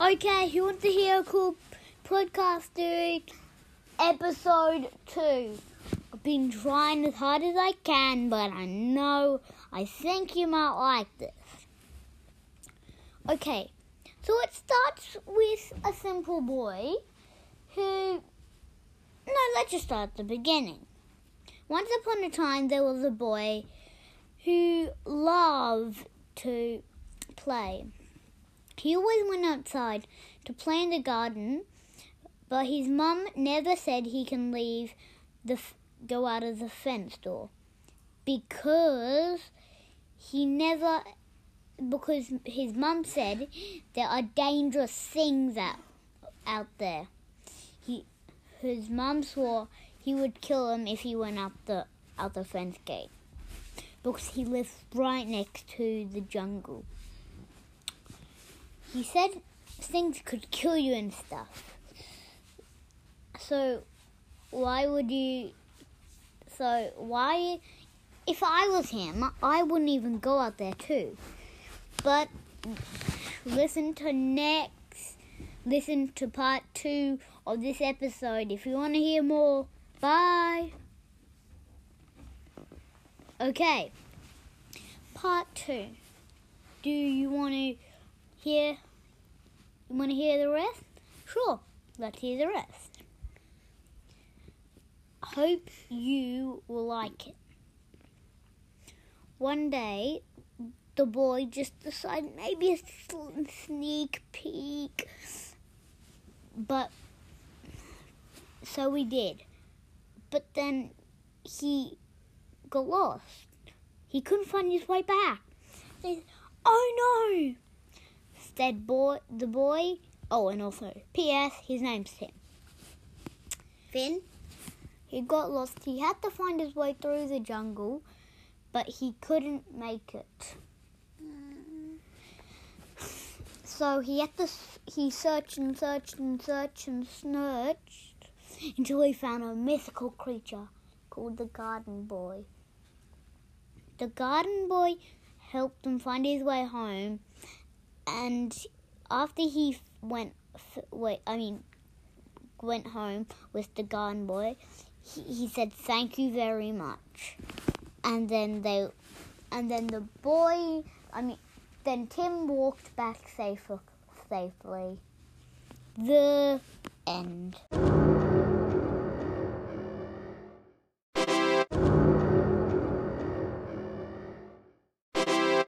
Okay, who wants to hear a cool podcast doing episode two? I've been trying as hard as I can, but I know I think you might like this. Okay, so it starts with a simple boy who. No, let's just start at the beginning. Once upon a time, there was a boy who loved to play. He always went outside to play in the garden, but his mum never said he can leave the f- go out of the fence door because he never because his mum said there are dangerous things out out there. He his mum swore he would kill him if he went out the out the fence gate because he lives right next to the jungle. He said things could kill you and stuff. So why would you so why if I was him, I wouldn't even go out there too. But listen to next listen to part 2 of this episode if you want to hear more. Bye. Okay. Part 2. Do you want to hear you want to hear the rest? Sure. Let's hear the rest. Hope you will like it. One day, the boy just decided maybe a sneak peek. But, so we did. But then he got lost. He couldn't find his way back. Oh no! Said boy, the boy. Oh, and also, P.S. His name's Tim. Finn? He got lost. He had to find his way through the jungle, but he couldn't make it. So he had to. He searched and searched and searched and searched until he found a mythical creature called the Garden Boy. The Garden Boy helped him find his way home, and after he went, wait, I mean, went home with the Garden Boy, he, he said thank you very much, and then they, and then the boy, I mean, then Tim walked back safe, safely. The end.